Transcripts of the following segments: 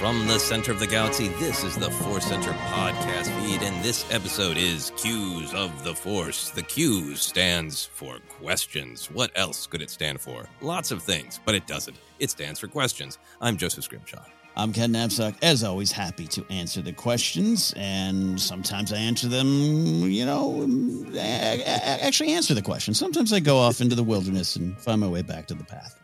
From the center of the galaxy, this is the Force Center podcast feed, and this episode is Q's of the Force. The Q stands for questions. What else could it stand for? Lots of things, but it doesn't. It stands for questions. I'm Joseph Scrimshaw. I'm Ken Napzok, as always, happy to answer the questions, and sometimes I answer them, you know, um, a- actually answer the questions. Sometimes I go off into the wilderness and find my way back to the path.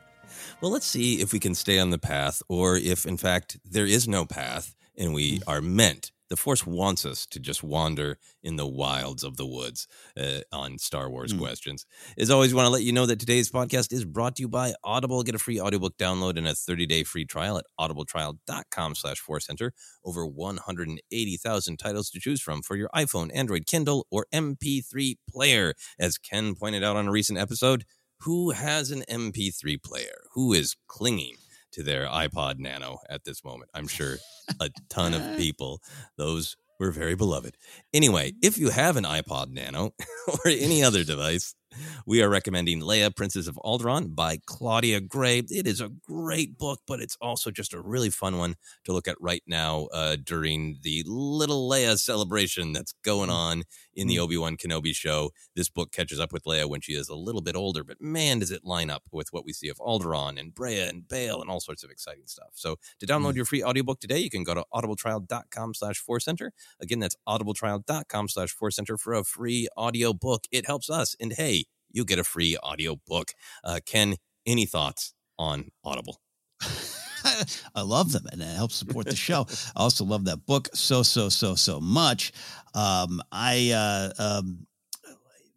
Well, let's see if we can stay on the path, or if, in fact, there is no path and we are meant. The Force wants us to just wander in the wilds of the woods uh, on Star Wars questions. As always, we want to let you know that today's podcast is brought to you by Audible. Get a free audiobook download and a 30-day free trial at audibletrial.com slash forcecenter. Over 180,000 titles to choose from for your iPhone, Android, Kindle, or MP3 player. As Ken pointed out on a recent episode, who has an MP3 player? Who is clinging to their iPod Nano at this moment? I'm sure a ton of people. Those were very beloved. Anyway, if you have an iPod Nano or any other device, we are recommending Leia, Princess of Alderaan by Claudia Gray. It is a great book, but it's also just a really fun one to look at right now uh, during the Little Leia celebration that's going mm-hmm. on in the mm-hmm. Obi Wan Kenobi show. This book catches up with Leia when she is a little bit older, but man, does it line up with what we see of Alderaan and Breha and Bail and all sorts of exciting stuff. So to download mm-hmm. your free audiobook today, you can go to audibletrial.com slash forcecenter. Again, that's audibletrial.com slash forcecenter for a free audiobook. It helps us. And hey, you get a free audiobook. Uh, Ken, any thoughts on Audible. I love them and it helps support the show. I also love that book so, so, so, so much. Um, I uh, um,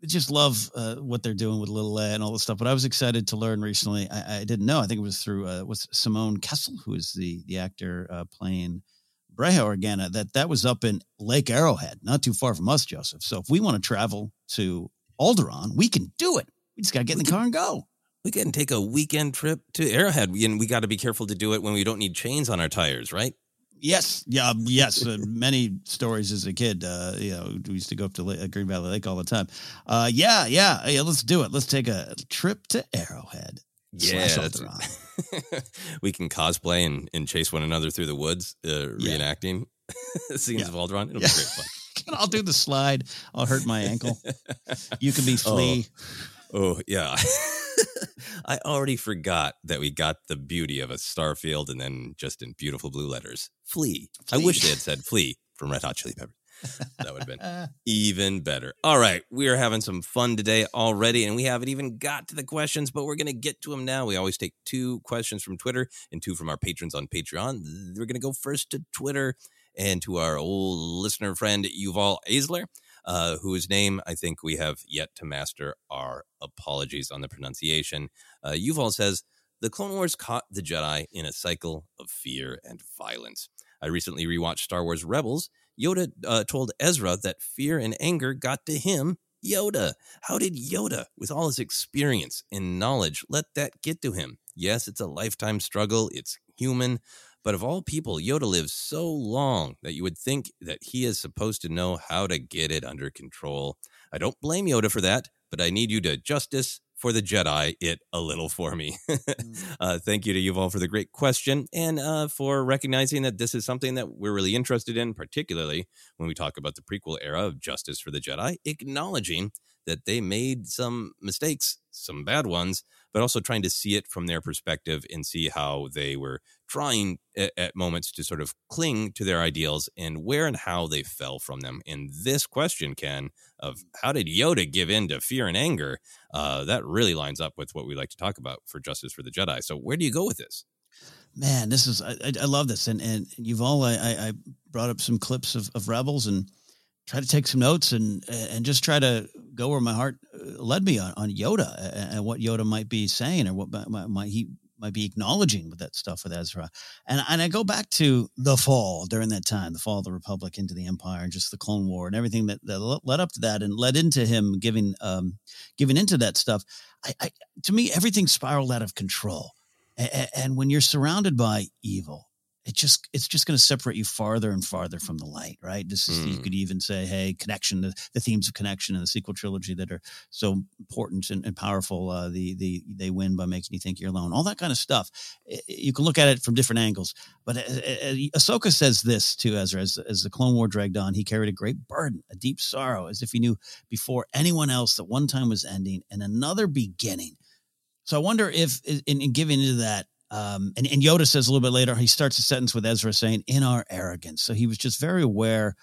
just love uh, what they're doing with Little A and all this stuff. But I was excited to learn recently. I, I didn't know. I think it was through uh, what's Simone Kessel, who is the the actor uh, playing Breha Organa, that that was up in Lake Arrowhead, not too far from us, Joseph. So if we want to travel to Alderaan, we can do it. We just got to get in the car and go. We can take a weekend trip to Arrowhead, and we got to be careful to do it when we don't need chains on our tires, right? Yes, yeah, um, yes. Uh, many stories as a kid. Uh, you know, we used to go up to Lake, uh, Green Valley Lake all the time. Uh, yeah, yeah, yeah. Let's do it. Let's take a trip to Arrowhead. Yeah, we can cosplay and, and chase one another through the woods, uh, reenacting yeah. scenes yeah. of Alderaan. It'll yeah. be great fun. I'll do the slide. I'll hurt my ankle. You can be oh. flea. Oh, oh yeah. I already forgot that we got the beauty of a Starfield and then just in beautiful blue letters, Flea. Flea. I wish they had said Flea from Red Hot Chili Peppers. That would have been even better. All right. We are having some fun today already, and we haven't even got to the questions, but we're going to get to them now. We always take two questions from Twitter and two from our patrons on Patreon. We're going to go first to Twitter and to our old listener friend, Yuval Aisler uh, whose name I think we have yet to master. Our apologies on the pronunciation. Uh, Yuval says, The Clone Wars caught the Jedi in a cycle of fear and violence. I recently rewatched Star Wars Rebels. Yoda uh, told Ezra that fear and anger got to him, Yoda. How did Yoda, with all his experience and knowledge, let that get to him? Yes, it's a lifetime struggle. It's human. But of all people, Yoda lives so long that you would think that he is supposed to know how to get it under control. I don't blame Yoda for that, but I need you to justice for the Jedi it a little for me. mm. uh, thank you to Yuval for the great question and uh, for recognizing that this is something that we're really interested in, particularly when we talk about the prequel era of Justice for the Jedi, acknowledging that they made some mistakes, some bad ones, but also trying to see it from their perspective and see how they were trying at, at, moments to sort of cling to their ideals and where and how they fell from them. And this question, Ken, of how did Yoda give in to fear and anger, uh, that really lines up with what we like to talk about for Justice for the Jedi. So where do you go with this? Man, this is I, I love this, and and Yuval I, I brought up some clips of, of Rebels and try to take some notes and and just try to go where my heart uh, led me on, on Yoda and what Yoda might be saying or what might, might he might be acknowledging with that stuff with Ezra. And and I go back to the fall during that time, the fall of the Republic into the Empire and just the Clone War and everything that, that led up to that and led into him giving um giving into that stuff. I, I to me everything spiraled out of control. And, and when you're surrounded by evil it just it's just going to separate you farther and farther from the light right? This is mm. you could even say hey connection the, the themes of connection in the sequel trilogy that are so important and, and powerful uh, the the they win by making you think you're alone all that kind of stuff you can look at it from different angles but uh, uh, Ahsoka says this to Ezra as, as the Clone War dragged on he carried a great burden a deep sorrow as if he knew before anyone else that one time was ending and another beginning. So I wonder if in, in giving into that um, and, and Yoda says a little bit later, he starts a sentence with Ezra saying, in our arrogance. So he was just very aware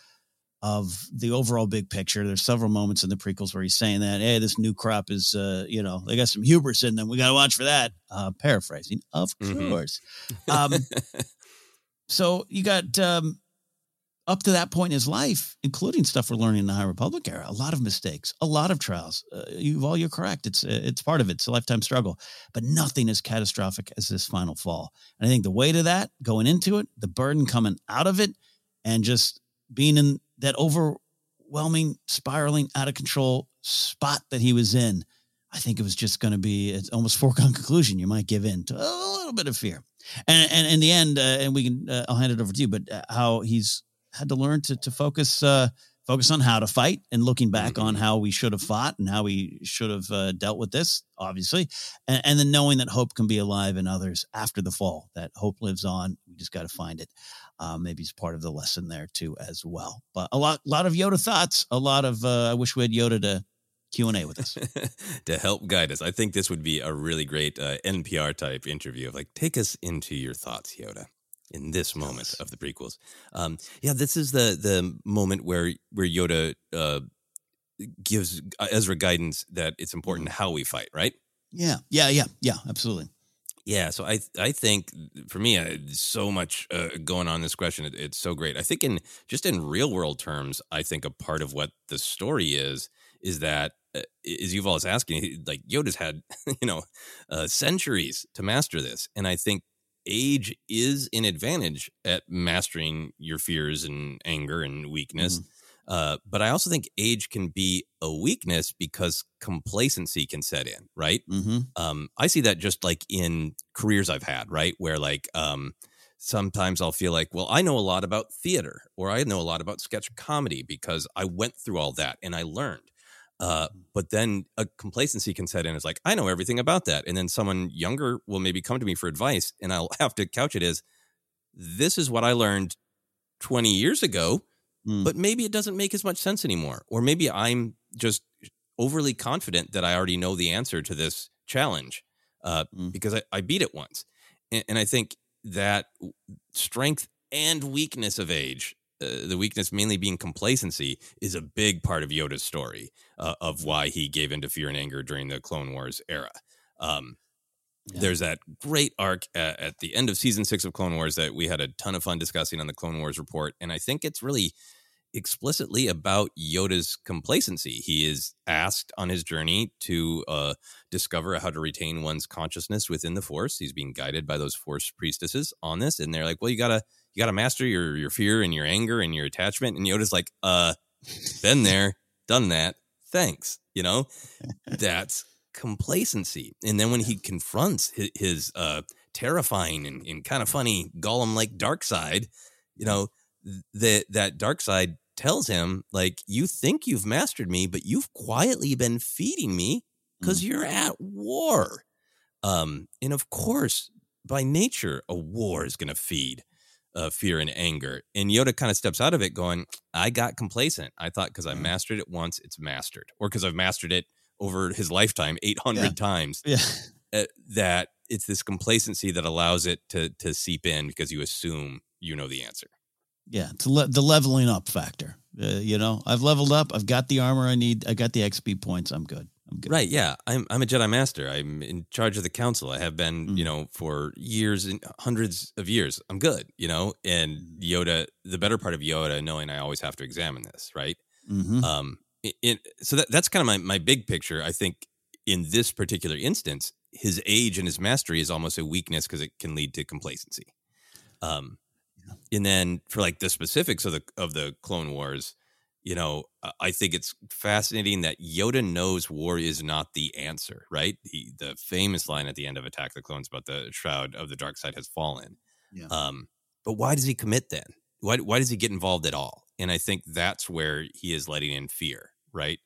of the overall big picture. There's several moments in the prequels where he's saying that, hey, this new crop is, uh, you know, they got some hubris in them. We got to watch for that. Uh, paraphrasing, of mm-hmm. course. Um, so you got um, up to that point in his life, including stuff we're learning in the High Republic era, a lot of mistakes, a lot of trials. Uh, Yuval you're correct. It's uh, it's part of it. It's a lifetime struggle, but nothing as catastrophic as this final fall. And I think the weight of that going into it, the burden coming out of it, and just being in that overwhelming, spiraling, out of control spot that he was in, I think it was just going to be it's almost foregone conclusion. You might give in to a little bit of fear. And, and in the end, uh, and we can, uh, I'll hand it over to you, but uh, how he's had to learn to to focus uh, focus on how to fight and looking back mm-hmm. on how we should have fought and how we should have uh, dealt with this, obviously, and, and, then knowing that hope can be alive in others after the fall. That hope lives on. We just got to find it. Uh, maybe it's part of the lesson there too, as well. But a lot, lot of Yoda thoughts. A lot of. Uh, I wish we had Yoda to Q and A with us to help guide us. I think this would be a really great uh, NPR type interview of like, take us into your thoughts, Yoda in this moment of the prequels. Um, yeah, this is the the moment where where Yoda uh, gives Ezra guidance that it's important mm-hmm. how we fight, right? Yeah, yeah, yeah, yeah, absolutely. Yeah, so I I think for me, uh, so much uh, going on in this question. It, it's so great. I think in just in real world terms, I think a part of what the story is is that uh, as Yuval is asking, like Yoda's had you know uh, centuries to master this, and I think age is an advantage at mastering your fears and anger and weakness. Mm-hmm. Uh, but I also think age can be a weakness because complacency can set in, right? Mm-hmm. Um, I see that just like in careers I've had, right? Where like um, sometimes I'll feel like, well, I know a lot about theater or I know a lot about sketch comedy because I went through all that and I learned. Uh, but then a complacency can set in. It's like, I know everything about that. And then someone younger will maybe come to me for advice and I'll have to couch it as this is what I learned 20 years ago, Mm. but maybe it doesn't make as much sense anymore. Or maybe I'm just overly confident that I already know the answer to this challenge uh, Mm. because I, I beat it once. And, and I think that strength and weakness of age, uh, the weakness mainly being complacency, is a big part of Yoda's story uh, of why he gave into fear and anger during the Clone Wars era. Um, Yeah. There's that great arc at, at the end of season six of Clone Wars that we had a ton of fun discussing on the Clone Wars report. And I think it's really explicitly about Yoda's complacency. He is asked on his journey to uh, discover how to retain one's consciousness within the Force. He's being guided by those Force priestesses on this, and they're like, "Well, you gotta you gotta master your your fear and your anger and your attachment." And Yoda's like, "Uh, been there, done that. Thanks." You know, that's complacency. And then when he confronts his, his uh, terrifying and, and kind of funny Gollum like dark side, you know, that that dark side tells him like you think you've mastered me but you've quietly been feeding me because you're at war um and of course by nature a war is going to feed uh, fear and anger and yoda kind of steps out of it going i got complacent i thought because i mastered it once it's mastered or because i've mastered it over his lifetime 800 Yeah. times Yeah. uh, that it's this complacency that allows it to to seep in because you assume you know the answer Yeah, it's le- the leveling up factor. Uh, you know, I've leveled up. I've got the armor I need. I got the XP points. I'm good. I'm good. Right. Yeah. I'm I'm a Jedi Master. I'm in charge of the council. I have been, Mm. you know, for years and hundreds of years. I'm good, you know. And Yoda, the better part of Yoda, knowing I always have to examine this, right? Mm-hmm. Um. i- In, so that that's kind of my my big picture. I think in this particular instance, his age and his mastery is almost a weakness because it can lead to complacency. Um, and then for like the specifics of the of the Clone Wars, you know, I- think it's fascinating that Yoda knows war is not the answer, right? He, the famous line at the end of Attack the Clones about the shroud of the dark side has fallen. Yeah. Um, but why does he commit then? Why why does he get involved at all? And I think that's where he is letting in fear, right?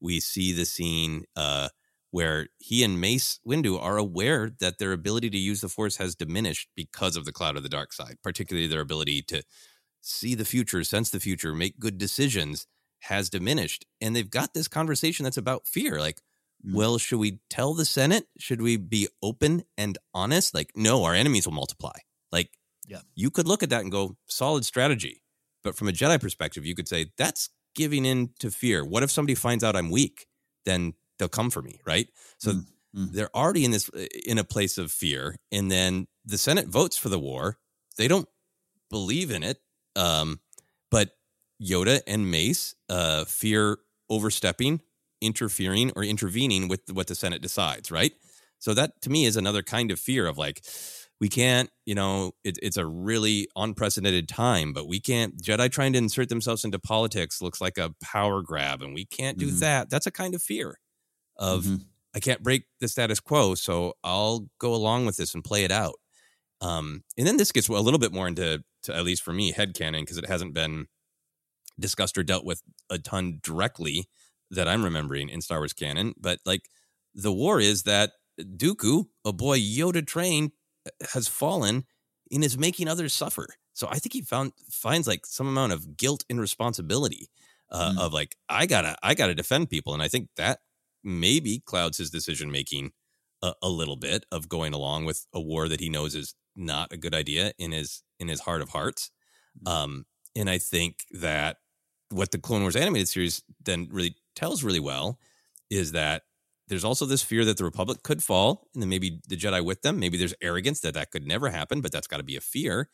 We see the scene uh, where he and Mace Windu are aware that their ability to use the Force has diminished because of the cloud of the dark side, particularly their ability to see the future, sense the future, make good decisions has diminished. And they've got this conversation that's about fear. Like, Mm. well, should we tell the Senate? Should we be open and honest? Like, no, our enemies will multiply. Like, Yeah. you could look at that and go, solid strategy. But from a Jedi perspective, you could say, that's giving in to fear. What if somebody finds out I'm weak? Then they'll come for me, right? So Mm, mm. they're already in this in a place of fear. And then the Senate votes for the war. They don't believe in it. Um, but Yoda and Mace uh, fear overstepping, interfering, or intervening with what the Senate decides, right? So that to me is another kind of fear of like, we can't, you know, it, it's a really unprecedented time, but we can't. Jedi trying to insert themselves into politics looks like a power grab, and we can't do Mhm. that. That's a kind of fear of Mhm. I can't break the status quo, so I'll go along with this and play it out. Um, and then this gets a little bit more into, to, at least for me, head headcanon, because it hasn't been discussed or dealt with a ton directly that I'm remembering in Star Wars canon. But like the war is that Dooku, a boy Yoda trained, has fallen and is making others suffer. So I think he found finds like some amount of guilt and responsibility uh, Mm. of like I gotta I gotta defend people, and I think that maybe clouds his decision making a, a little bit of going along with a war that he knows is not a good idea in his in his heart of hearts. Um, and I think that what the Clone Wars animated series then really tells really well is that there's also this fear that the Republic could fall, and then maybe the Jedi with them. Maybe there's arrogance that that could never happen, but that's got to be a fear.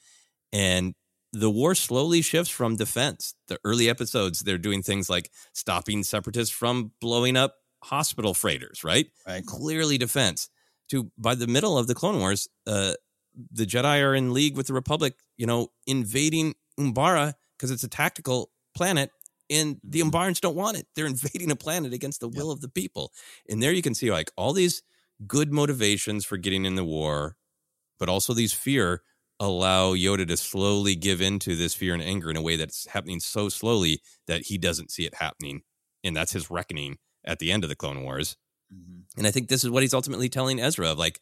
And the war slowly shifts from defense. The early episodes, they're doing things like stopping separatists from blowing up hospital freighters, right? Right. Clearly defense. To by the middle of the Clone Wars, uh, the Jedi are in league with the Republic, you know, invading Umbara because it's a tactical planet and the Mm-hmm. Umbarans don't want it. They're invading a planet against the will of the people. And there you can see like all these good motivations for getting in the war, but also these fear allow Yoda to slowly give into this fear and anger in a way that's happening so slowly that he doesn't see it happening. And that's his reckoning at the end of the Clone Wars. And I think this is what he's ultimately telling Ezra of like,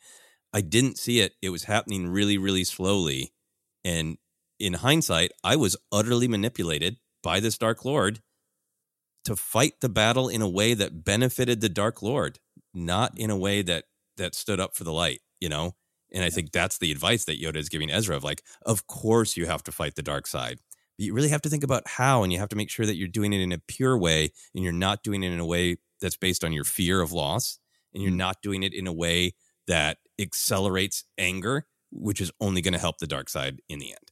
I didn't see it. It was happening really, really slowly. And in hindsight, I was utterly manipulated by this Dark Lord to fight the battle in a way that benefited the Dark Lord, not in a way that that stood up for the light, you know? And I think that's the advice that Yoda is giving Ezra of like, of course you have to fight the dark side. But you really have to think about how and you have to make sure that you're doing it in a pure way and you're not doing it in a way that's based on your fear of loss and you're mm. not doing it in a way that accelerates anger, which is only going to help the dark side in the end.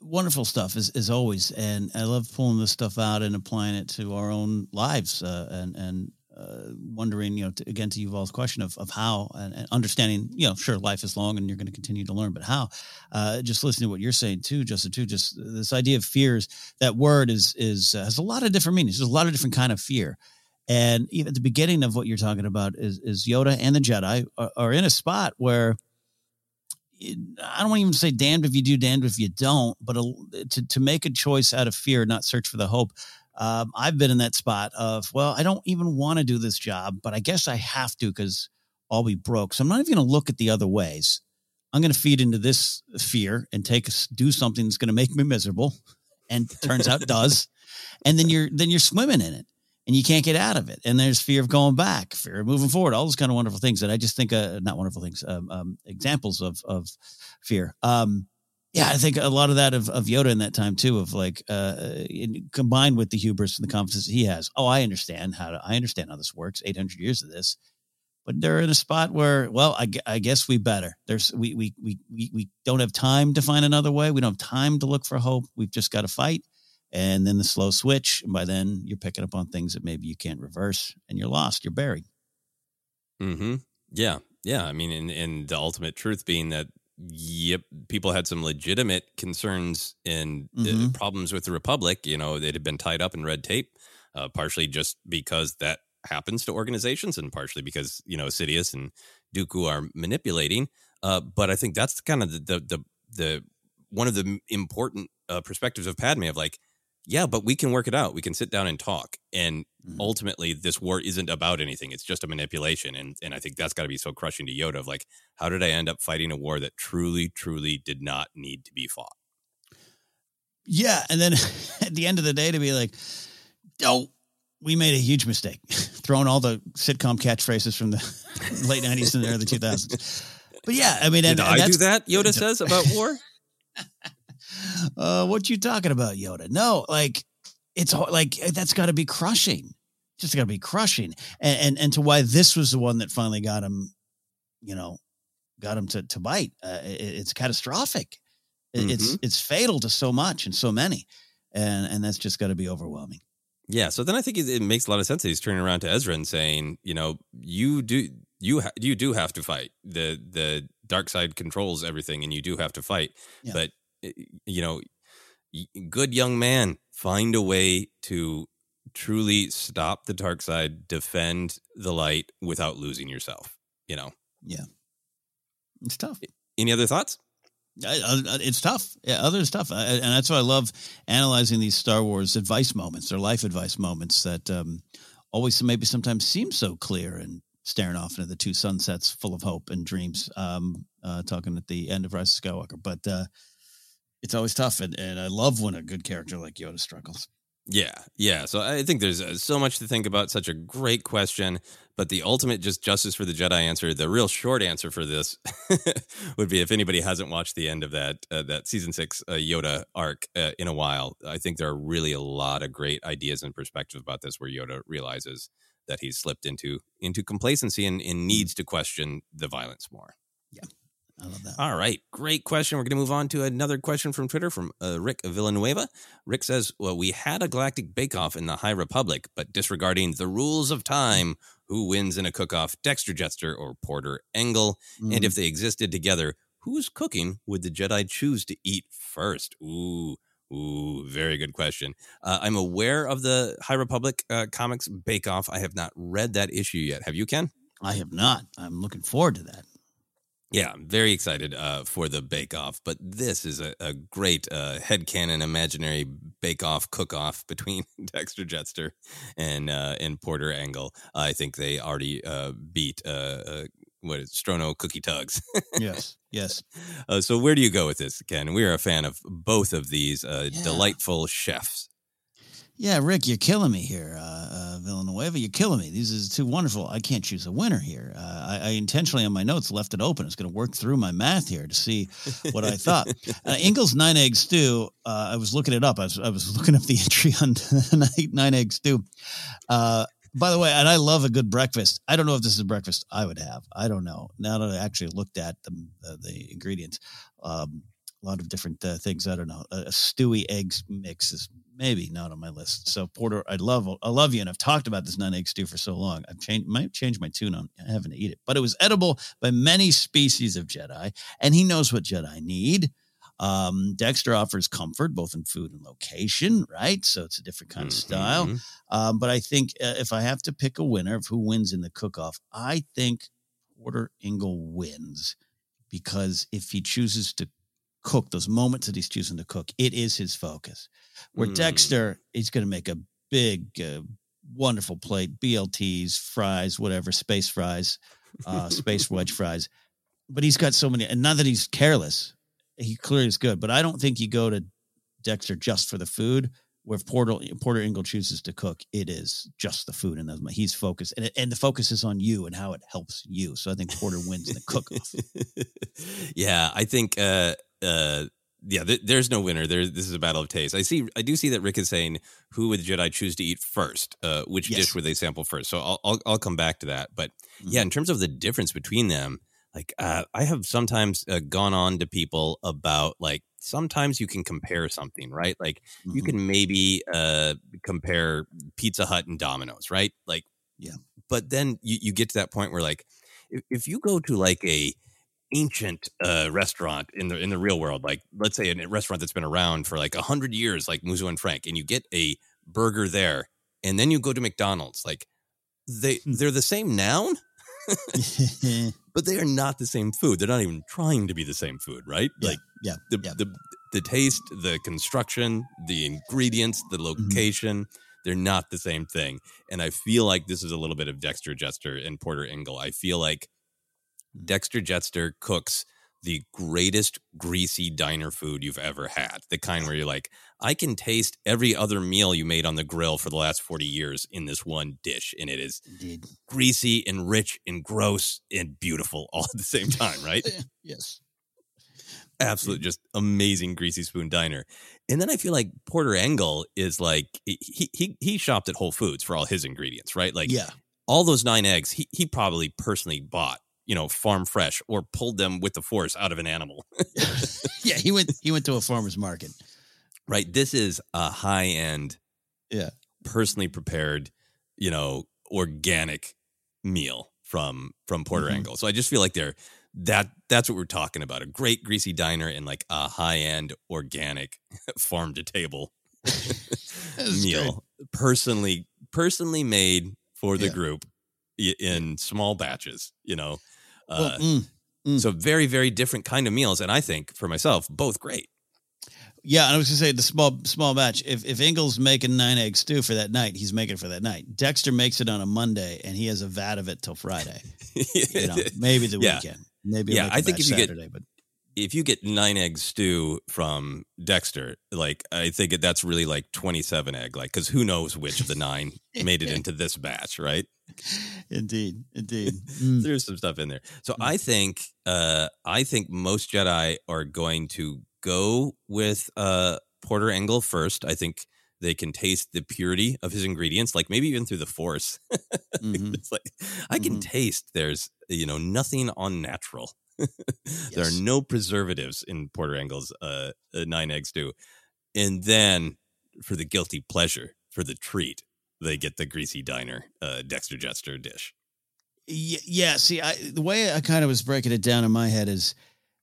wonderful stuff as, as always and i love pulling this stuff out and applying it to our own lives uh, and and uh, wondering you know to, again to Yuval's question of, of how and, and understanding you know sure life is long and you're going to continue to learn but how uh, just listening to what you're saying too Justin too just this idea of fears that word is is uh, has a lot of different meanings there's a lot of different kind of fear and even at the beginning of what you're talking about is is Yoda and the Jedi are, are in a spot where I don't even say damned if you do, damned if you don't, but a, to, to make a choice out of fear, not search for the hope. Um, I've been in that spot of, well, I don't even want to do this job, but I guess I have to because I'll be broke. So I'm not even going to look at the other ways. I'm going to feed into this fear and take do something that's going to make me miserable, and turns out does. And then you're then you're swimming in it, and you can't get out of it. And there's fear of going back, fear of moving forward, all those kind of wonderful things that I just think, uh, not wonderful things, um, um, examples of of fear. Um, yeah, I think a lot of that of, of Yoda in that time too, of like uh, in, combined with the hubris and the confidence he has. Oh, I understand how to, I understand how this works. Eight hundred years of this, but they're in a spot where, well, I, I guess we better. There's we, we we we we don't have time to find another way. We don't have time to look for hope. We've just got to fight, and then the slow switch. And by then, you're picking up on things that maybe you can't reverse, and you're lost. You're buried. Mm-hmm. Yeah. Yeah. I mean, and, and the ultimate truth being that, yep, people had some legitimate concerns and uh, Mhm. problems with the Republic. You know, they'd have been tied up in red tape, uh, partially just because that happens to organizations and partially because, you know, Sidious and Dooku are manipulating. Uh, but I think that's kind of the, the, the, the one of the important uh, perspectives of Padme of like, yeah, but we can work it out. We can sit down and talk. And mm-hmm. ultimately, this war isn't about anything. It's just a manipulation. And and I think that's got to be so crushing to Yoda of like, how did I end up fighting a war that truly, truly did not need to be fought? Yeah, and then at the end of the day, to be like, "Oh, we made a huge mistake, throwing all the sitcom catchphrases from the late '90s and the early 2000s." But yeah, I mean, Did and, I do that? Yoda says about war. Uh, what you talking about, Yoda? No, like it's like that's got to be crushing. Just got to be crushing, and, and and to why this was the one that finally got him, you know, got him to to bite. Uh, it, it's catastrophic. It- It's it's fatal to so much and so many, and and that's just got to be overwhelming. Yeah. So then I think it, makes a lot of sense that he's turning around to Ezra and saying, you know, you do you ha- you do have to fight. The the dark side controls everything, and you do have to fight. Yeah. But eh, you know, good young man, find a way to truly stop the dark side, defend the light without losing yourself. You know. Yeah. It's tough. Any other thoughts? It's tough. Yeah, other stuff, and that's why I love analyzing these Star Wars advice moments or life advice moments that um, always maybe sometimes seem so clear and staring off into the two sunsets full of hope and dreams. Um, uh, talking at the end of Rise of Skywalker, but uh, it's always tough, and, and I love when a good character like Yoda struggles. Yeah, yeah. So I think there's uh, so much to think about. Such a great question, but the ultimate just justice for the Jedi answer, the real short answer for this would be if anybody hasn't watched the end of that uh, that season six uh, Yoda arc uh, in a while. I think there are really a lot of great ideas and perspectives about this, where Yoda realizes that he's slipped into into complacency and, and needs to question the violence more. I love that. All right, great question. We're going to move on to another question from Twitter from uh, Rick Villanueva. Rick says, "Well, we had a Galactic Bake Off in the High Republic, but disregarding the rules of time, who wins in a cook-off, Dexter Jettster or Porter Engle? And Mm. if they existed together, whose cooking would the Jedi choose to eat first? Ooh." Ooh, very good question. Uh, I'm aware of the High Republic uh, comics Bake Off. I have not read that issue yet. Have you, Ken? I have not. I'm looking forward to that. Yeah, I'm very excited uh, for the Bake Off, but this is a, a great uh, headcanon imaginary Bake Off cook off between Dexter Jettster and uh, and Porter Engle. I think they already uh, beat uh, uh, what is Strono Cookie Tuggs. Yes. Yes. uh, so where do you go with this, Ken? We're a fan of both of these uh, Yeah. delightful chefs. Yeah, Rick, you're killing me here, uh, uh, Villanueva. You're killing me. These is too wonderful. I can't choose a winner here. Uh, I, I intentionally on my notes left it open. I was going to work through my math here to see what I thought. uh, Engle's nine egg stew. Uh, I was looking it up. I was I was looking up the entry on nine, nine egg stew. Uh, by the way, and I love a good breakfast. I don't know if this is a breakfast I would have. I don't know. Now that I actually looked at the the, the ingredients, um, a lot of different uh, things. I don't know. A, a stewy eggs mix is maybe not on my list. So Porter, I love I love you, and I've talked about this nine egg stew for so long. I've changed might change my tune on having to eat it, but it was edible by many species of Jedi, and he knows what Jedi need. Um, Dexter offers comfort both in food and location, right? So it's a different kind of style. Mhm. Um, but I think uh, if I have to pick a winner of who wins in the cook-off, I think Porter Engle wins because if he chooses to cook those moments that he's choosing to cook, it is his focus. Where Mm. Dexter, he's going to make a big, uh, wonderful plate, BLTs, fries, whatever, space fries, uh, space wedge fries. But he's got so many, and not that he's careless, he clearly is good. But I don't think you go to Dexter just for the food. Where Porter Porter Engle chooses to cook, it is just the food, and my- he's focused, and, and the focus is on you and how it helps you. So I think Porter wins the cook off. yeah, I think uh uh yeah, th- there's no winner. There, this is a battle of taste. I see. I do see that Rick is saying, "Who would Jedi choose to eat first? Uh, which Yes. dish would they sample first? So I'll, I'll I'll come back to that. But Mm-hmm. yeah, in terms of the difference between them, like uh, I have sometimes uh, gone on to people about like sometimes you can compare something, right? Like you Mhm. can maybe uh compare Pizza Hut and Domino's, right? Like Yeah. but then you, you get to that point where like if, if you go to like a ancient uh, restaurant in the in the real world, like let's say a restaurant that's been around for like a hundred years, like Musso and Frank, and you get a burger there, and then you go to McDonald's, like they Hmm. they're the same noun, but they are not the same food. They're not even trying to be the same food, right? Yeah, Like yeah, the, yeah. the the taste, the construction, the ingredients, Mm-hmm. the location. They're not the same thing. And I feel like this is a little bit of Dexter Jettster and Porter Engle. I feel like. Dexter Jettster cooks the greatest greasy diner food you've ever had. The kind where you're like, I can taste every other meal you made on the grill for the last 40 years in this one dish. And it is Indeed. greasy and rich and gross and beautiful all at the same time, right? yes. absolute mm. just amazing greasy spoon diner and then i feel like porter engle is like he he he shopped at whole foods for all his ingredients right like yeah. all those nine eggs he, he probably personally bought you know farm fresh or pulled them with the force out of an animal Yeah. He went. He went to a farmer's market. right this is a high end Yeah. personally prepared you know organic meal from from porter Mhm. engle so i just feel like they're that that's what we're talking about a great greasy diner and like a high end organic farm to table meal personally personally made for the Yeah. group in small batches you know Well, uh, mm, mm. so very very different kind of meals and i think for myself both great Yeah, and I was gonna say the small small batch. If if Engle's making nine egg stew for that night, he's making it for that night. Dexter makes it on a Monday, and he has a vat of it till Friday. You know, maybe the Yeah. weekend. Maybe Yeah, I think if you get- Saturday, but if you get nine egg stew from Dexter, like I think that's really like twenty seven egg, like because who knows which of the nine made it into this batch, right? indeed, indeed. Mm. There's some stuff in there. So I think, uh, I think most Jedi are going to go with uh, Porter Engle first. I think They can taste the purity of his ingredients, like maybe even through the force. Mhm. it's like I can Mhm. taste there's you know nothing unnatural. There are no preservatives in Porter Engle's uh, uh, nine egg stew, and then for the guilty pleasure, for the treat, they get the greasy diner uh, Dexter Jettster dish. Yeah, yeah. See, I, the way I kind of was breaking it down in my head is,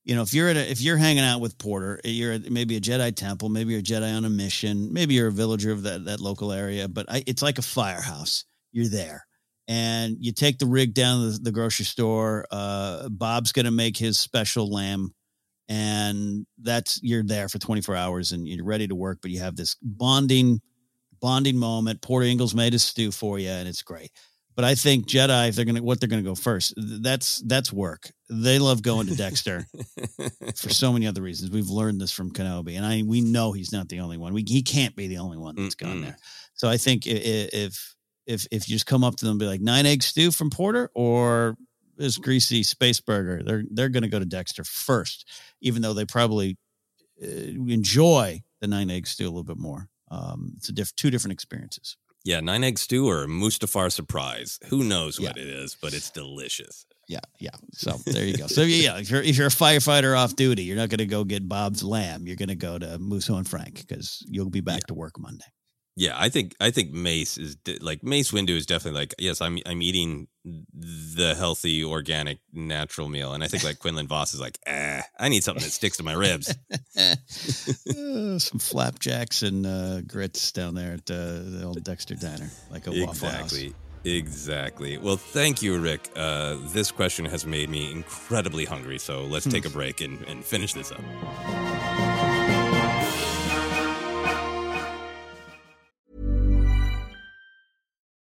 you know, if you're at a, if you're hanging out with Porter, you're at maybe a Jedi temple, maybe you're a Jedi on a mission, maybe you're a villager of that that local area, but I, it's like a firehouse. You're there, and you take the rig down to the, grocery store. Uh, Bob's going to make his special lamb, and that's you're there for 24 hours, and you're ready to work. But you have this bonding bonding moment. Porter Engle's made a stew for you, and it's great. But I think Jedi, if they're gonna what they're gonna go first, that's that's work. They love going to Dexter for so many other reasons. We've learned this from Kenobi, and I we know he's not the only one. We he can't be the only one that's gone Mm-mm. there. So I think i- i- if if if you just come up to them and be like nine egg stew from Porter or this greasy space burger, they're they're gonna go to Dexter first, even though they probably uh, enjoy the nine egg stew a little bit more. Um, it's a diff- two different experiences. Yeah, nine egg stew or Mustafar surprise. Who knows what it is, but it's delicious. Yeah, yeah. So there you go. So yeah, if you're if you're a firefighter off duty, you're not going to go get Bob's lamb. You're going to go to Musso and Frank because you'll be back to work Monday. Yeah, I think I think Mace is de- like Mace Windu is definitely like yes, I'm I'm eating the healthy, organic, natural meal, and I think like Quinlan Vos is like, eh, I need something that sticks to my ribs. Uh, some flapjacks and uh, grits down there at uh, the old Dexter Diner, like a Waffle House. exactly, exactly. Well, thank you, Rick. Uh, this question has made me incredibly hungry, so let's Hmm. take a break and, and finish this up.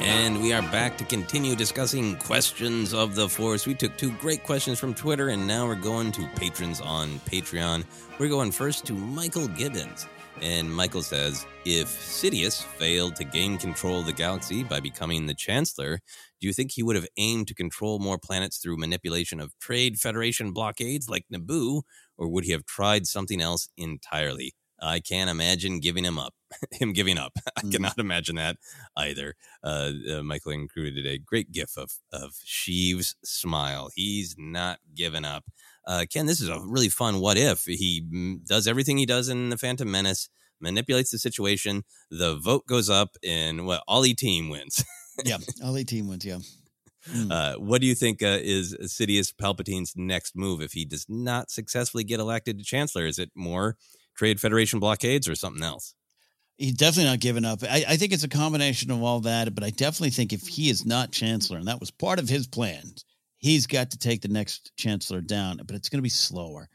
And we are back to continue discussing questions of the Force. We took two great questions from Twitter, and now we're going to patrons on Patreon. We're going first to Michael Gibbons. And Michael says If Sidious failed to gain control of the galaxy by becoming the Chancellor, do you think he would have aimed to control more planets through manipulation of Trade Federation blockades like Naboo, or would he have tried something else entirely? I can't imagine giving him up. him giving up. I Mm. cannot imagine that either. Uh, uh, Michael included a great gif of of Sheev's smile. He's not giving up. Uh, Ken, this is a really fun what if. He mm, does everything he does in the Phantom Menace, manipulates the situation. The vote goes up, and what Ollie team wins. yeah, Ollie team wins. Yeah. Uh, what do you think uh, is Sidious Palpatine's next move if he does not successfully get elected to Chancellor? Is it more Trade Federation blockades or something else? He's definitely not giving up. I, I think it's a combination of all that, but I definitely think if he is not chancellor, and that was part of his plans, he's got to take the next chancellor down. But it's going to be slower,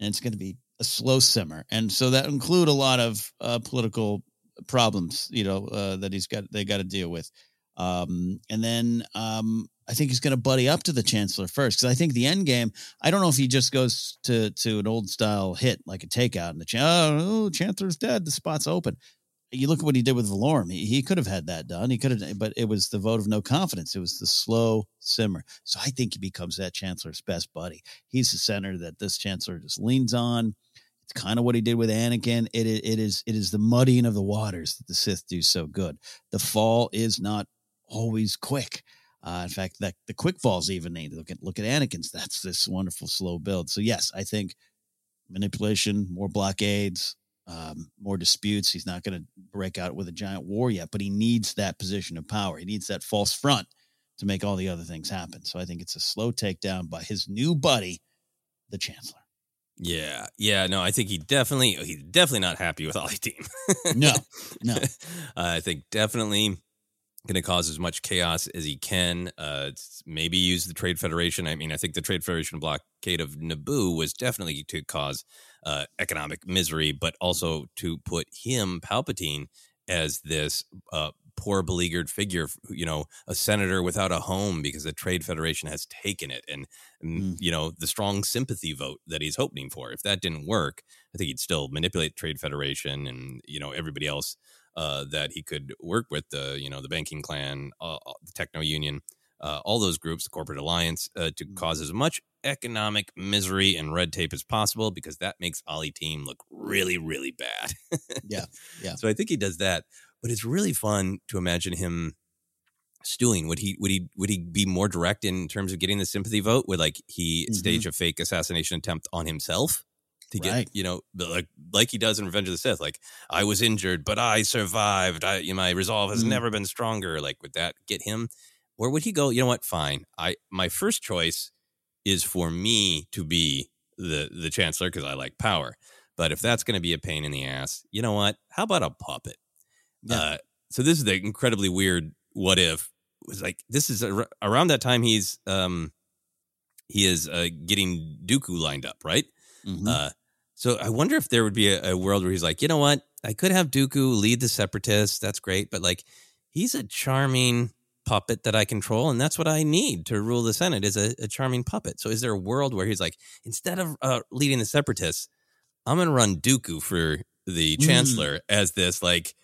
and it's going to be a slow simmer, and so that include a lot of uh, political problems, you know, uh, that he's got they got to deal with. Um, and then um, I think he's going to buddy up to the chancellor first because I think the end game. I don't know if he just goes to to an old style hit like a takeout and the chan- oh, chancellor's dead, the spot's open you look at what he did with Valorum. He, he could have had that done. He could have, but it was the vote of no confidence. It was the slow simmer. So I think he becomes that chancellor's best buddy. He's the center that this chancellor just leans on. It's kind of what he did with Anakin. It, it, it is it is the muddying of the waters that the Sith do so good. The fall is not always quick. Uh, in fact, that the quick falls even need look at look at Anakin's. That's this wonderful slow build. So yes, I think manipulation, more blockades, um, more disputes. He's not going to break out with a giant war yet, but he needs that position of power. He needs that false front to make all the other things happen. So I think it's a slow takedown by his new buddy, the Chancellor. Yeah, yeah, no, I think he definitely he's definitely not happy with Ollie team. No, no. I think definitely going to cause as much chaos as he can. Uh, maybe use the Trade Federation. I mean, I think the Trade Federation blockade of Naboo was definitely to cause uh, economic misery, but also to put him, Palpatine, as this uh, poor, beleaguered figure. You know, a senator without a home because the Trade Federation has taken it, and, and you know the strong sympathy vote that he's hoping for. If that didn't work, I think he'd still manipulate Trade Federation and you know everybody else uh, that he could work with the you know the banking clan, uh, the techno union, uh, all those groups, the corporate alliance, uh, to cause as much economic misery and red tape as possible because that makes Ollie team look really really bad. Yeah, yeah. So I think he does that, but it's really fun to imagine him stewing. Would he would he would he be more direct in terms of getting the sympathy vote? Would like he Mhm. stage a fake assassination attempt on himself? To get Right. you know like like he does in Revenge of the Sith, like I was injured but I survived. I you know, my resolve has Mm. never been stronger. Like would that get him? Or would he go? You know what? Fine. I my first choice is for me to be the the chancellor because I like power. But if that's going to be a pain in the ass, you know what? How about a puppet? Uh, so this is the incredibly weird what if It was like this is ar- around that time he's um he is uh, getting Dooku lined up, right? Mhm. Uh, so I wonder if there would be a, a world where he's like, you know what? I could have Dooku lead the separatists. That's great, but like he's a charming puppet that I control, and that's what I need to rule the Senate is a, a charming puppet. So is there a world where he's like, instead of uh, leading the separatists, I'm going to run Dooku for the Mm. chancellor as this like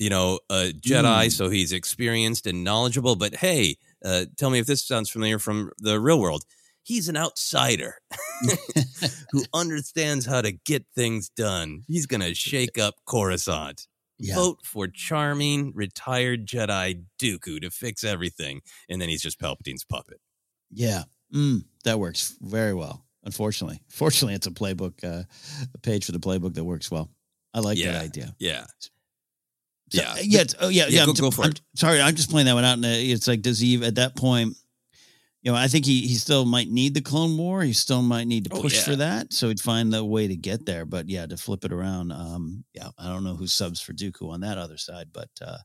you know a Jedi, Mm. so he's experienced and knowledgeable. But hey, uh, tell me if this sounds familiar from the real world. He's an outsider who understands how to get things done. He's going to shake up Coruscant. Yeah. Vote for charming retired Jedi Dooku to fix everything, and then he's just Palpatine's puppet. Yeah. Mm, that works very well. Unfortunately, fortunately, it's a playbook, uh, a page for the playbook that works well. I like yeah. that idea. Yeah. So- yeah. yeah, oh yeah, Yeah, yeah. go- I'm, go for I'm- it. sorry, I'm just playing that one out. And uh, it's like, does he at that point? You know, I think he he still might need the Clone War. He still might need to Oh, push yeah. for that. So he'd find the way to get there. But yeah, to flip it around, um, yeah, I don't know who subs for Dooku on that other side, but uh,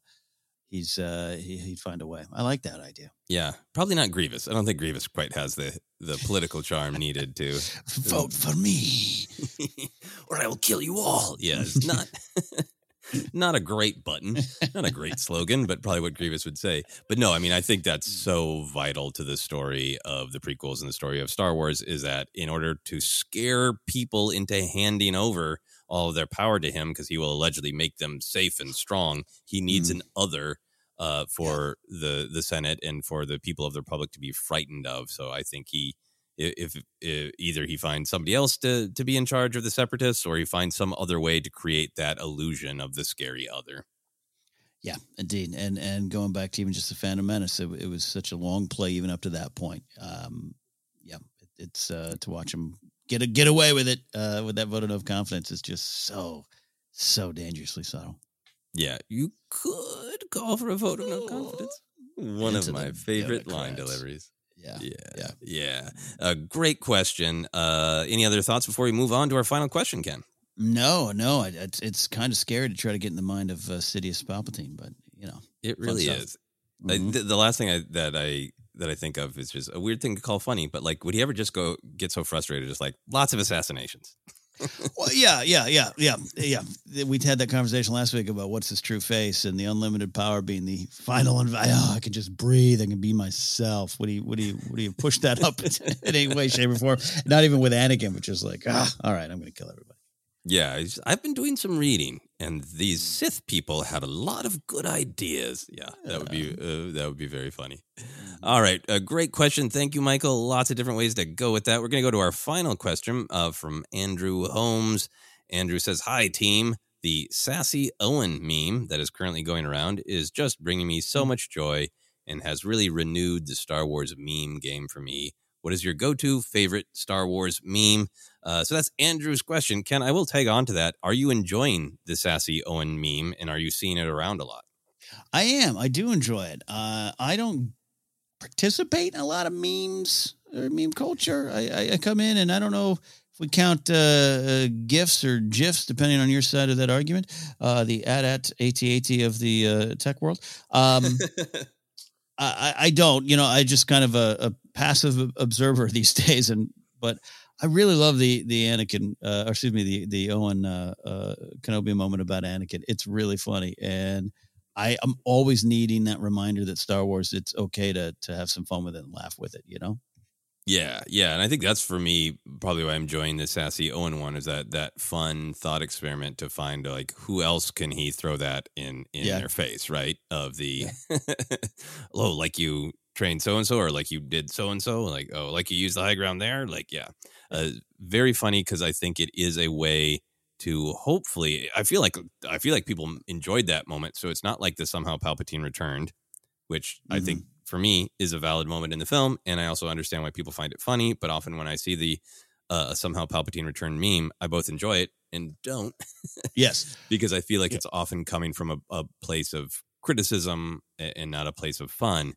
he's uh, he, he'd find a way. I like that idea. Yeah, probably not Grievous. I don't think Grievous quite has the the political charm needed to Vote for me. or I will kill you all. Yeah, it's not not a great button, not a great slogan, but probably what Grievous would say. But no, I mean, I think that's so vital to the story of the prequels and the story of Star Wars is that in order to scare people into handing over all of their power to him, because he will allegedly make them safe and strong, he needs an other uh, for the the Senate and for the people of the Republic to be frightened of. So I think he, if, if either he finds somebody else to to be in charge of the Separatists, or he finds some other way to create that illusion of the scary other. Yeah, indeed. And and going back to even just the Phantom Menace, it, it was such a long play even up to that point. Um, yeah, it, it's uh, to watch him get a, get away with it uh, with that vote of no confidence is just so so dangerously subtle. Yeah, you could call for a vote of no confidence. One Into of my the favorite line deliveries. Yeah, yeah, yeah. yeah. A great question. Uh, any other thoughts before we move on to our final question, Ken? No, no, it's it's kind of scary to try to get in the mind of uh, Sidious Palpatine, but you know, It really is. I- the, the last thing I, that I that I think of is just a weird thing to call funny, but like, would he ever just go get so frustrated, just like lots of assassinations? Well, yeah, yeah, yeah, yeah, yeah. We had that conversation last week about what's his true face and the unlimited power being the final. And oh, I can just breathe. I can be myself. Would he? Would he? Would he push that up in any way, shape, or form? Not even with Anakin, which is like, ah, all right, I'm going to kill everybody. Yeah, I've been doing some reading, and these Sith people had a lot of good ideas. Yeah, that would be uh, that would be very funny. All right, a great question. Thank you, Michael. Lots of different ways to go with that. We're going to go to our final question uh, from Andrew Holmes. Andrew says, "Hi, team. The sassy Owen meme that is currently going around is just bringing me so much joy and has really renewed the Star Wars meme game for me. What is your go-to favorite Star Wars meme?" Uh, so that's Andrew's question. Ken, I will tag on to that. Are you enjoying the sassy Owen meme and are you seeing it around a lot? I am. I do enjoy it. Uh, I don't participate in a lot of memes or meme culture. I, I, I come in and I don't know if we count uh, uh, gifs or gifs, depending on your side of that argument. Uh, the AT-AT, AT-AT of the uh, tech world. Um, I, I I don't. You know, I just kind of a, a passive observer these days, and but I really love the the Anakin, uh, or excuse me, the the Owen uh, uh, Kenobi moment about Anakin. It's really funny, and I am always needing that reminder that Star Wars, it's okay to to have some fun with it and laugh with it. You know. Yeah, yeah, and I think that's for me probably why I'm enjoying the sassy Owen one is that that fun thought experiment to find like who else can he throw that in in Yeah. their face, right? Of the oh, like you trained so and so, or like you did so and so, like oh, like you used the high ground there, like yeah, uh, very funny because I think it is a way to hopefully. I feel like I feel like people enjoyed that moment, so it's not like the somehow Palpatine returned, which I think for me is a valid moment in the film, and I also understand why people find it funny. But often when I see the uh, somehow Palpatine returned meme, I both enjoy it and don't. Yes. because I feel like it's often coming from a, a place of criticism and not a place of fun.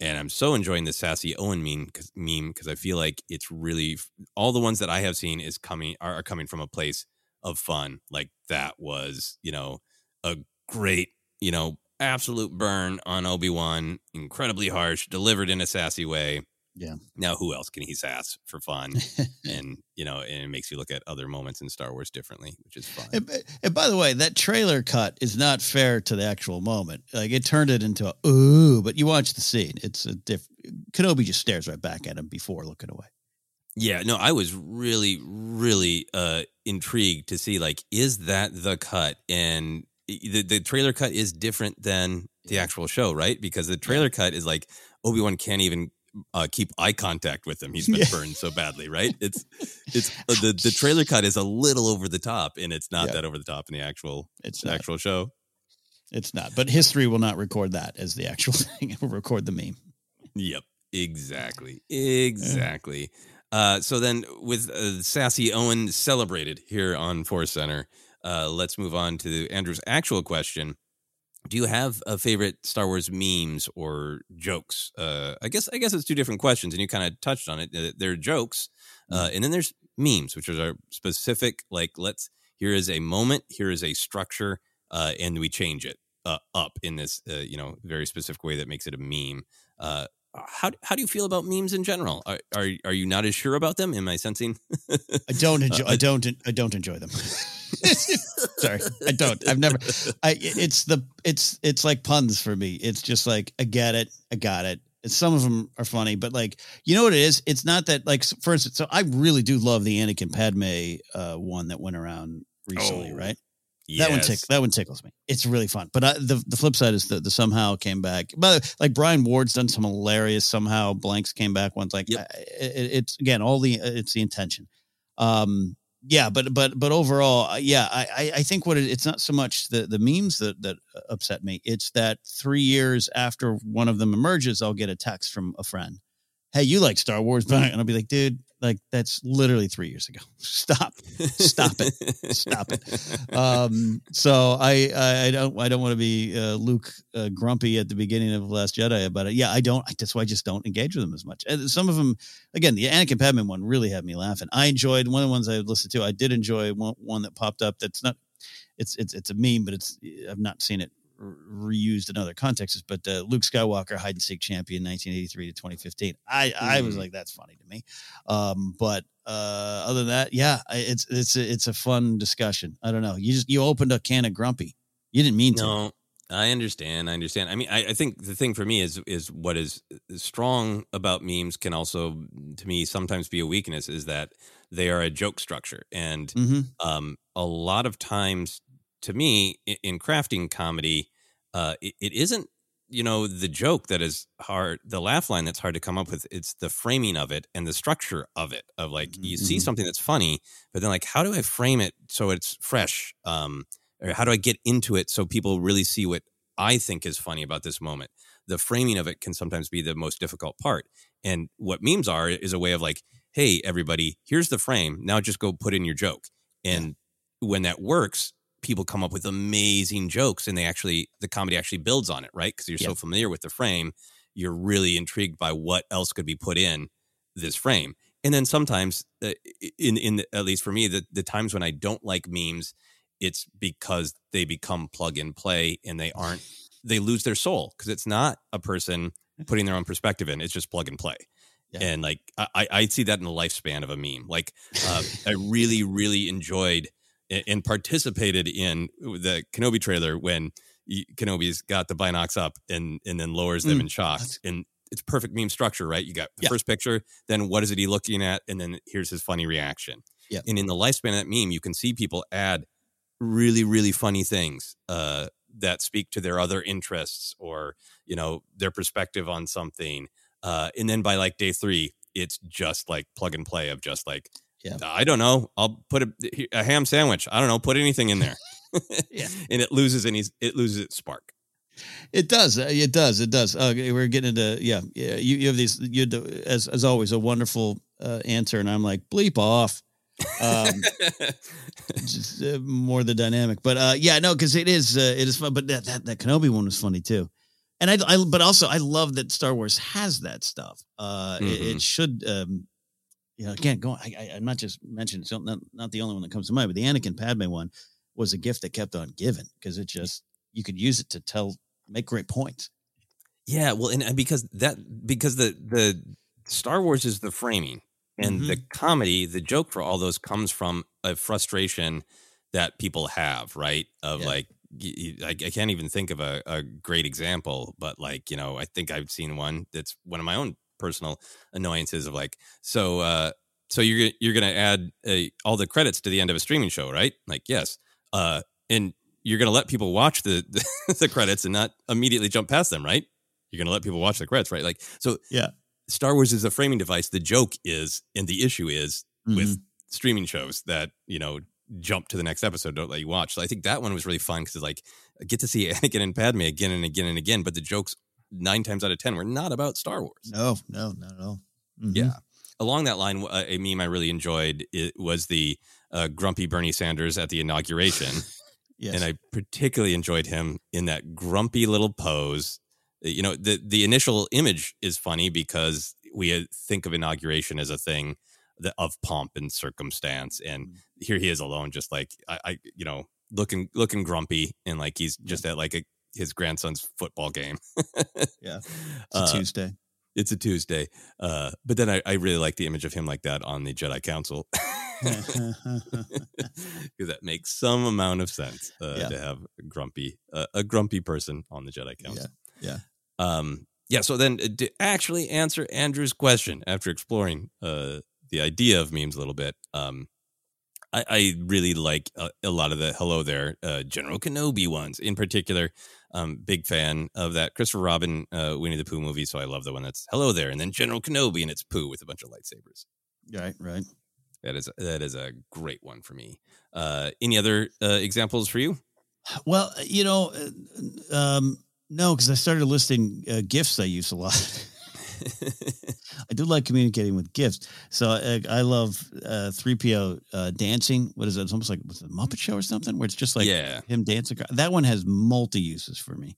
And I'm so enjoying the sassy Owen meme because meme because I feel like it's really all the ones that I have seen is coming are, are coming from a place of fun. Like that was you know a great you know absolute burn on Obi Wan, incredibly harsh, delivered in a sassy way. Yeah. Now, who else can he sass for fun? and you know, and it makes you look at other moments in Star Wars differently, which is fun. And, and by the way, that trailer cut is not fair to the actual moment. Like it turned it into a ooh, but you watch the scene. It's a diff. Kenobi just stares right back at him before looking away. Yeah, no, I was really, really uh intrigued to see like, is that the cut? And the the trailer cut is different than the actual show, right? Because the trailer cut is like Obi Wan can't even uh, keep eye contact with him. He's been Yeah. burned so badly, right? It's it's uh, the the trailer cut is a little over the top, and it's not Yeah. that over the top in the actual It's the actual show. It's not, but history will not record that as the actual thing. It will record the meme. Yep. Exactly. Exactly. Uh, so then, with uh, sassy Owen celebrated here on Force Center, uh, let's move on to Andrew's actual question. Do you have a favorite Star Wars memes or jokes? Uh, I guess I guess it's two different questions, and you kind of touched on it. Uh, There are jokes, uh, and then there's memes, which are specific. Like, let's here is a moment, here is a structure, uh, and we change it uh, up in this uh, you know very specific way that makes it a meme. Uh, how how do you feel about memes in general? Are are, are you not as sure about them? Am I sensing? I don't enjoy. Uh, I don't. I don't enjoy them. Sorry, I don't. I've never. I. It's the. It's. It's like puns for me. It's just like I get it. I got it. And some of them are funny, but like you know what it is. It's not that like for instance. So I really do love the Anakin Padme uh, one that went around recently, Oh, right? That one tick, that one tickles me. It's really fun. But I, the the flip side is the the somehow came back. But like Brian Ward's done some hilarious somehow blanks came back once. Like I- it, it's again all the it's the intention. Um, yeah, but but but overall, uh, yeah, I I, think what it, it's not so much the the memes that that upset me. It's that three years after one of them emerges, I'll get a text from a friend. Hey, you like Star Wars? And I'll be like, dude, like that's literally three years ago. Stop, stop it, stop it. Um, so I, I, I don't, I don't want to be uh, Luke uh, grumpy at the beginning of Last Jedi about it. Yeah, I don't. That's why I just don't engage with them as much. And some of them, again, the Anakin Padme one really had me laughing. I enjoyed one of the ones I listened to. I did enjoy one, one that popped up. That's not, it's, it's, it's a meme, but it's, I've not seen it reused in other contexts. But uh, Luke Skywalker hide and seek champion, 1983 to 2015. I, I was Mm. like, that's funny to me. Um, but uh, other than that, yeah, it's it's a, it's a fun discussion. I don't know. You just you opened a can of grumpy. You didn't mean to. No, I understand. I understand. I mean, I, I think the thing for me is is what is strong about memes can also, to me, sometimes be a weakness. Is that they are a joke structure, and Mhm. um, a lot of times, to me, in crafting comedy, uh, it, it isn't you know the joke that is hard the laugh line that's hard to come up with it's the framing of it and the structure of it of like you see Mhm. something that's funny but then like how do i frame it so it's fresh um or how do i get into it so people really see what i think is funny about this moment the framing of it can sometimes be the most difficult part and what memes are is a way of like hey everybody here's the frame now just go put in your joke and when that works people come up with amazing jokes and they actually the comedy actually builds on it right? Because you're so familiar with the frame you're really intrigued by what else could be put in this frame. And then sometimes uh, in in the, at least for me the, the times when i don't like memes it's because they become plug and play and they aren't they lose their soul because it's not a person putting their own perspective in it's just plug and play. And like I, I see that in the lifespan of a meme. Like uh, I really, really enjoyed and participated in the Kenobi trailer when Kenobi's got the binocs up and and then lowers them Mm, in shock. And it's perfect meme structure, right? You got the Yeah. first picture, then what is it he looking at, and then here's his funny reaction. Yeah. And in the lifespan of that meme, you can see people add really, really funny things uh, that speak to their other interests or you know their perspective on something. Uh, and then by like day three, it's just like plug and play of just like, Yeah. I don't know, I'll put a, a ham sandwich. I don't know, put anything in there. Yeah. and it loses any, it loses its spark. It does. uh, It does. It does. Uh, we're getting into yeah. Yeah. You, you have these. You the- as as always a wonderful uh, answer, and I'm like bleep off. Um, just uh, more the dynamic, but uh, yeah, no, because it is uh, it is fun. But that, that that Kenobi one was funny too, and I, I but also I love that Star Wars has that stuff. Uh, it, it should. Um, you know, again, going. I, I, I'm not just mentioning. It's not not the only one that comes to mind, but the Anakin Padme one was a gift that kept on giving because it just you could use it to tell make great points. Yeah, well, and, and because that because the the Star Wars is the framing, and the mm-hmm. comedy, the joke for all those comes from a frustration that people have, right? Of Yeah. like, I can't even think of a, a great example, but like, you know, I think I've seen one that's one of my own personal annoyances of like, so, uh, so you're gonna- you're gonna add uh, all the credits to the end of a streaming show, right? Like, yes, uh, and you're gonna let people watch the the, the credits and not immediately jump past them, right? You're gonna let people watch the credits, right? Like, so Yeah. Star Wars is a framing device. The joke is, and the issue is with Mm-hmm. streaming shows that you know jump to the next episode, don't let you watch. So I think that one was really fun because like I get to see Anakin and Padme again and again and again, but the jokes nine times out of ten were not about Star Wars. No, no, not at all. Mhm. Yeah. Along that line, uh, a meme I really enjoyed it was the uh, grumpy Bernie Sanders at the inauguration. Yes. And I particularly enjoyed him in that grumpy little pose. Uh, You know, the the initial image is funny because we uh, think of inauguration as a thing that, of pomp and circumstance, and Mm. here he is alone, just like I, I you know, looking looking grumpy and like he's just at like a, his grandson's football game. Yeah. It's a Tuesday. It's a Tuesday. Uh, but then I, I really like the image of him like that on the Jedi Council. Because that makes some amount of sense uh, Yeah. to have a grumpy, uh, a grumpy person on the Jedi Council. Yeah. Um, yeah. So then, uh, to actually answer Andrew's question after exploring uh, the idea of memes a little bit, um, I, I really like a, a lot of the "Hello There" uh, General Kenobi ones. In particular, um, big fan of that Christopher Robin uh, Winnie the Pooh movie. So I love the one that's "Hello There" and then General Kenobi and it's Pooh with a bunch of lightsabers. Right, right. That is that is a great one for me. Uh, any other uh, examples for you? Well, you know, uh, um, no, because I started listing uh, gifts I use a lot. I do like communicating with gifts. So uh, I love uh, 3PO uh, dancing. What is it? It's almost like it, Muppet Show or something, where it's just like Yeah. him dancing. That one has multi uses for me.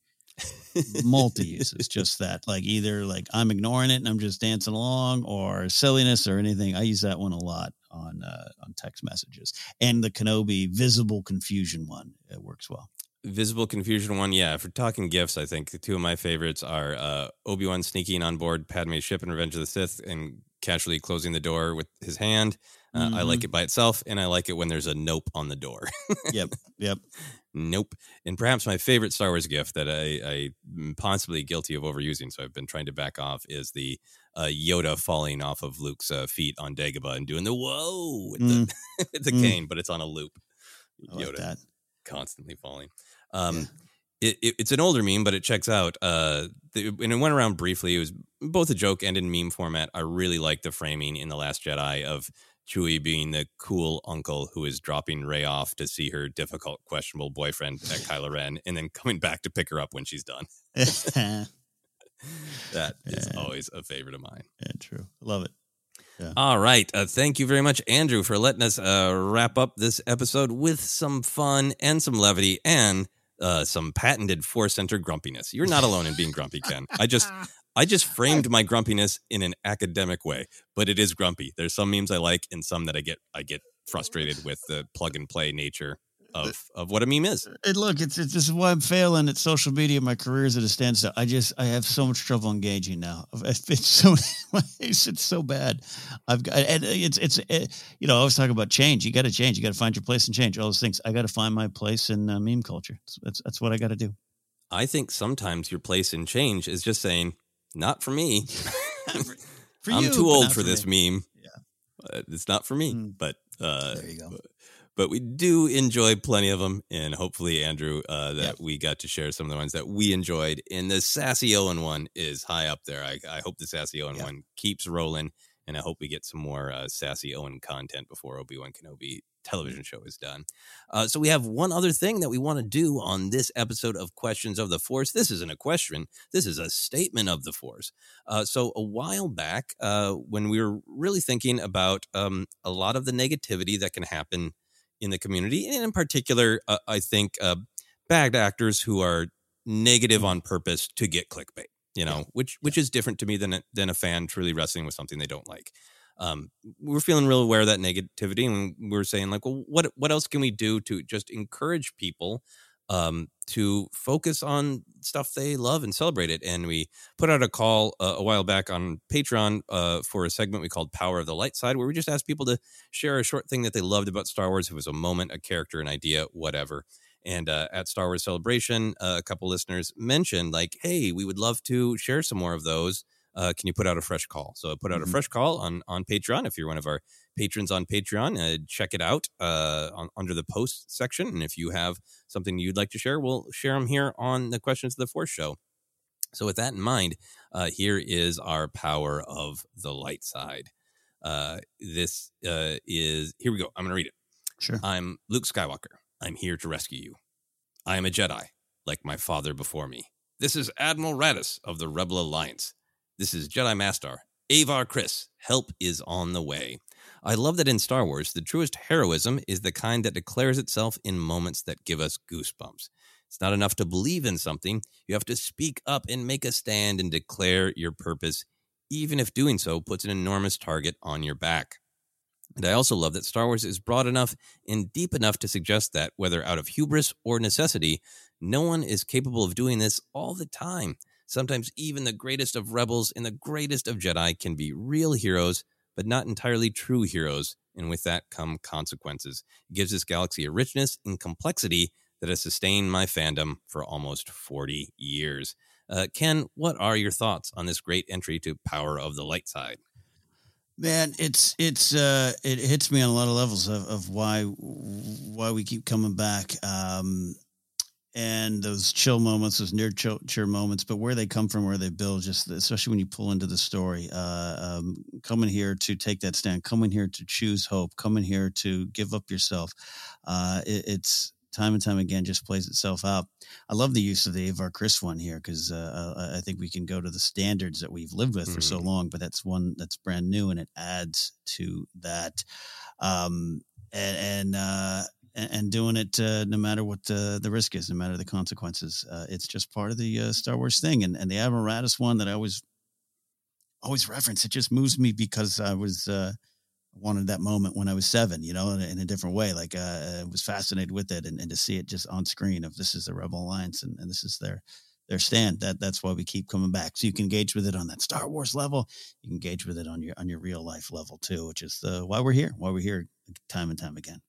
multi uses, just that. Like either like I'm ignoring it and I'm just dancing along, or silliness or anything. I use that one a lot on uh, on text messages. And the Kenobi visible confusion one it works well. Visible confusion one, yeah. For talking gifts, I think the two of my favorites are uh, Obi Wan sneaking on board Padme's ship in Revenge of the Sith and casually closing the door with his hand. Uh, I like Mhm. it by itself, and I like it when there's a nope on the door. Yep, yep. nope. And perhaps my favorite Star Wars gift that I, I'm possibly guilty of overusing, so I've been trying to back off, is the uh, Yoda falling off of Luke's uh, feet on Dagobah and doing the whoa with the, with the Mm. cane, but it's on a loop. I like that. constantly falling. Um, it, it, it's an older meme, but it checks out. Uh, the, and it went around briefly. It was both a joke and in meme format. I really like the framing in The Last Jedi of Chewie being the cool uncle who is dropping Rey off to see her difficult, questionable boyfriend at Kylo Ren, and then coming back to pick her up when she's done. That is always a favorite of mine. Yeah, true. Love it. Yeah. All right. Uh, thank you very much, Andrew, for letting us uh, wrap up this episode with some fun and some levity and uh, some patented Force Center grumpiness. You're not alone in being grumpy, Ken. I just. I just framed my grumpiness in an academic way, but it is grumpy. There's some memes I like and some that I get I get frustrated with the plug and play nature of of what a meme is. And look, it's, it's this is why I'm failing at social media. My career is at a standstill. I just I have so much trouble engaging now. It's so it's, so bad. I've got and it's it's it, you know I was talking about change. You got to change. You got to find your place and change all those things. I got to find my place in uh, meme culture. That's that's, that's what I got to do. I think sometimes your place in change is just saying, "Not for me. For I'm you, too old for for this me." meme. Yeah, it's not for me." But uh, there you go. But we do enjoy plenty of them, and hopefully, Andrew, uh, that we got to share some of the ones that we enjoyed. And the Sassy Owen one is high up there. I, I hope the Sassy Owen one keeps rolling, and I hope we get some more uh, Sassy Owen content before Obi Wan Kenobi television show is done. Uh, so we have one other thing that we want to do on this episode of Questions of the Force. This isn't a question. This is a statement of the Force. Uh, so a while back, uh, when we were really thinking about um, a lot of the negativity that can happen in the community, and in particular, uh, I think uh, bad actors who are negative on purpose to get clickbait. You know, which which is different to me than a, than a fan truly wrestling with something they don't like. Um, we're feeling real aware of that negativity, and we're saying like, well, what what else can we do to just encourage people um, to focus on stuff they love and celebrate it? And we put out a call uh, a while back on Patreon uh, for a segment we called "Power of the Light Side," where we just asked people to share a short thing that they loved about Star Wars. It was a moment, a character, an idea, whatever. And uh, at Star Wars Celebration, uh, a couple listeners mentioned like, "Hey, we would love to share some more of those." Uh, can you put out a fresh call? So I put out a fresh call on on Patreon. If you're one of our patrons on Patreon, uh, check it out uh, on, under the post section. And if you have something you'd like to share, we'll share them here on the Questions of the Force show. So with that in mind, uh, here is our power of the light side. Uh, this uh, is here we go. I'm going to read it. Sure. I'm Luke Skywalker. I'm here to rescue you. I am a Jedi, like my father before me. This is Admiral Raddus of the Rebel Alliance. This is Jedi Master Avar Kriss. Help is on the way. I love that in Star Wars, the truest heroism is the kind that declares itself in moments that give us goosebumps. It's not enough to believe in something. You have to speak up and make a stand and declare your purpose, even if doing so puts an enormous target on your back. And I also love that Star Wars is broad enough and deep enough to suggest that, whether out of hubris or necessity, no one is capable of doing this all the time. Sometimes even the greatest of rebels and the greatest of Jedi can be real heroes, but not entirely true heroes. And with that come consequences. It gives this galaxy a richness and complexity that has sustained my fandom for almost 40 years. Uh, Ken, what are your thoughts on this great entry to Power of the Light Side? Man, it's it's uh, it hits me on a lot of levels of, of why why we keep coming back. Um, and those chill moments, those near chill, moments, but where they come from, where they build, just especially when you pull into the story, uh, um, coming here to take that stand, coming here to choose hope, coming here to give up yourself. Uh, it, it's time and time again just plays itself out. I love the use of the Avar Kriss one here because uh, uh, I think we can go to the standards that we've lived with mm-hmm. for so mm-hmm. long, but that's one that's brand new and it adds to that. Um, and, and uh, and, doing it uh, no matter what the, the risk is, no matter the consequences. Uh, it's just part of the uh, Star Wars thing. And, and the Admiral Raddus one that I always always reference, it just moves me because I was uh, wanted that moment when I was seven, you know, in, in a different way. Like I was fascinated with it, and, and to see it just on screen of this is the Rebel Alliance and, and this is their their stand. That that's why we keep coming back. So you can engage with it on that Star Wars level. You can engage with it on your on your real life level too, which is why we're here. Why we're here time and time again.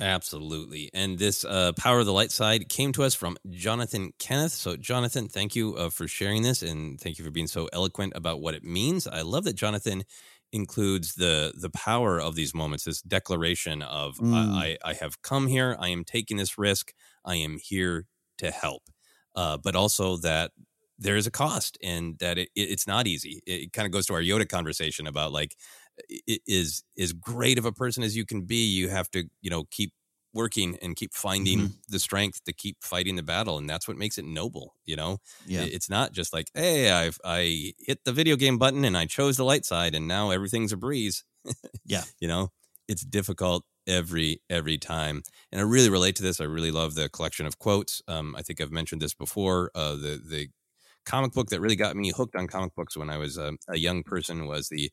Absolutely. And this uh, Power of the Light side came to us from Jonathan Kenneth. So, Jonathan, thank you uh, for sharing this and thank you for being so eloquent about what it means. I love that Jonathan includes the the power of these moments, this declaration of mm. I, I have come here, I am taking this risk, I am here to help. Uh, but also that there is a cost and that it, it, it's not easy. It, it kind of goes to our Yoda conversation about like is as great of a person as you can be you have to you know keep working and keep finding mm-hmm. the strength to keep fighting the battle and that's what makes it noble you know yeah. it's not just like hey i've i hit the video game button and i chose the light side and now everything's a breeze yeah you know it's difficult every every time and i really relate to this i really love the collection of quotes um, i think i've mentioned this before uh, the the comic book that really got me hooked on comic books when i was a, a young person was the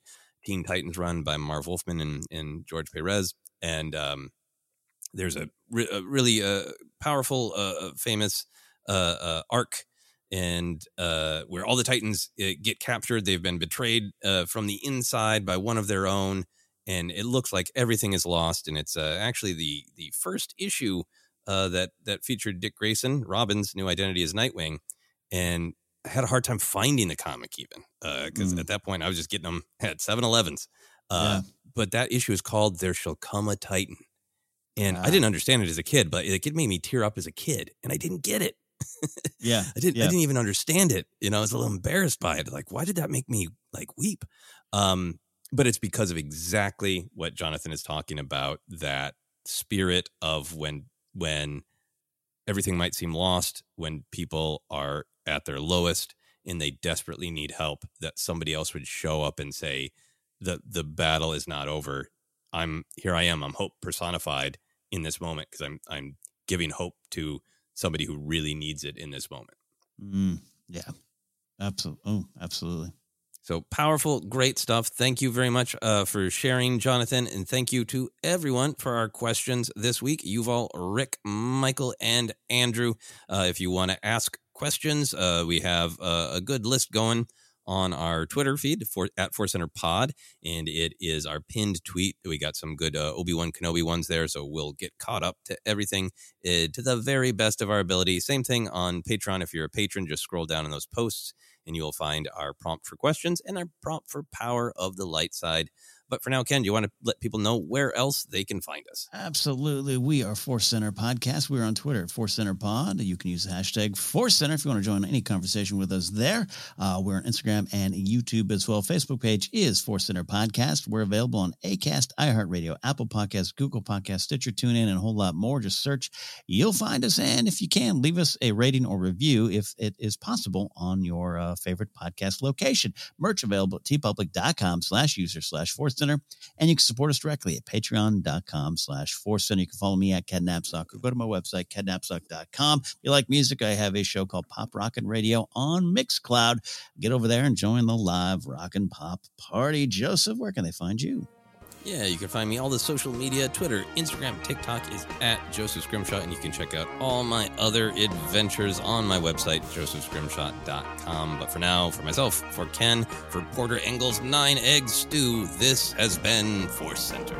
Teen Titans run by Marv Wolfman and, and George Perez. And um, there's a, re- a really uh, powerful, uh, uh famous uh, uh, arc and uh, where all the Titans get captured. They've been betrayed from the inside by one of their own, and it looks like everything is lost. And it's actually the the first issue that that featured Dick Grayson, Robin's new identity as Nightwing, and I had a hard time finding the comic even because uh, mm. at that point I was just getting them at 7-Elevens. Uh, yeah. But that issue is called "There Shall Come a Titan," and I didn't understand it as a kid, but it, it made me tear up as a kid, and I didn't get it. yeah, I didn't. Yeah. I didn't even understand it. You know, I was a little embarrassed by it. Like, why did that make me like weep? Um, but it's because of exactly what Jonathan is talking about. That spirit of when when everything might seem lost, when people are at their lowest and they desperately need help that somebody else would show up and say the the battle is not over i'm here i am i'm hope personified in this moment because i'm i'm giving hope to somebody who really needs it in this moment mm, yeah absolutely oh absolutely so powerful, great stuff. Thank you very much uh, for sharing, Jonathan. And thank you to everyone for our questions this week. Yuval, Rick, Michael, and Andrew. Uh, if you want to ask questions. Uh, we have uh, a good list going on our Twitter feed for at Force Center Pod, and it is our pinned tweet. We got some good uh, Obi Wan Kenobi ones there, so we'll get caught up to everything uh, to the very best of our ability. Same thing on Patreon. If you're a patron, just scroll down in those posts, and you will find our prompt for questions and our prompt for Power of the Light Side. But for now, Ken, do you want to let people know where else they can find us? Absolutely. We are Force Center Podcast. We're on Twitter Force Center Pod. You can use the hashtag Force Center if you want to join any conversation with us there. Uh, we're on Instagram and YouTube as well. Facebook page is Force Center Podcast. We're available on Acast, iHeartRadio, Apple Podcasts, Google Podcasts, Stitcher, TuneIn, and a whole lot more. Just search. You'll find us. And if you can, leave us a rating or review if it is possible on your uh, favorite podcast location. Merch available at teepublic.com slash user slash Force Center. And you can support us directly at patreon.com slash Force Center. You can follow me at KenNapzok or go to my website, kennapzok.com. If you like music, I have a show called Pop Rockin' Radio on Mixcloud. Get over there and join the live rock and pop party. Joseph, where can they find you? Yeah, you can find me all the social media Twitter, Instagram, TikTok is at Joseph Scrimshaw, and you can check out all my other adventures on my website, josephscrimshaw.com. But for now, for myself, for Ken, for Porter Engle's Nine Egg Stew, this has been Force Center.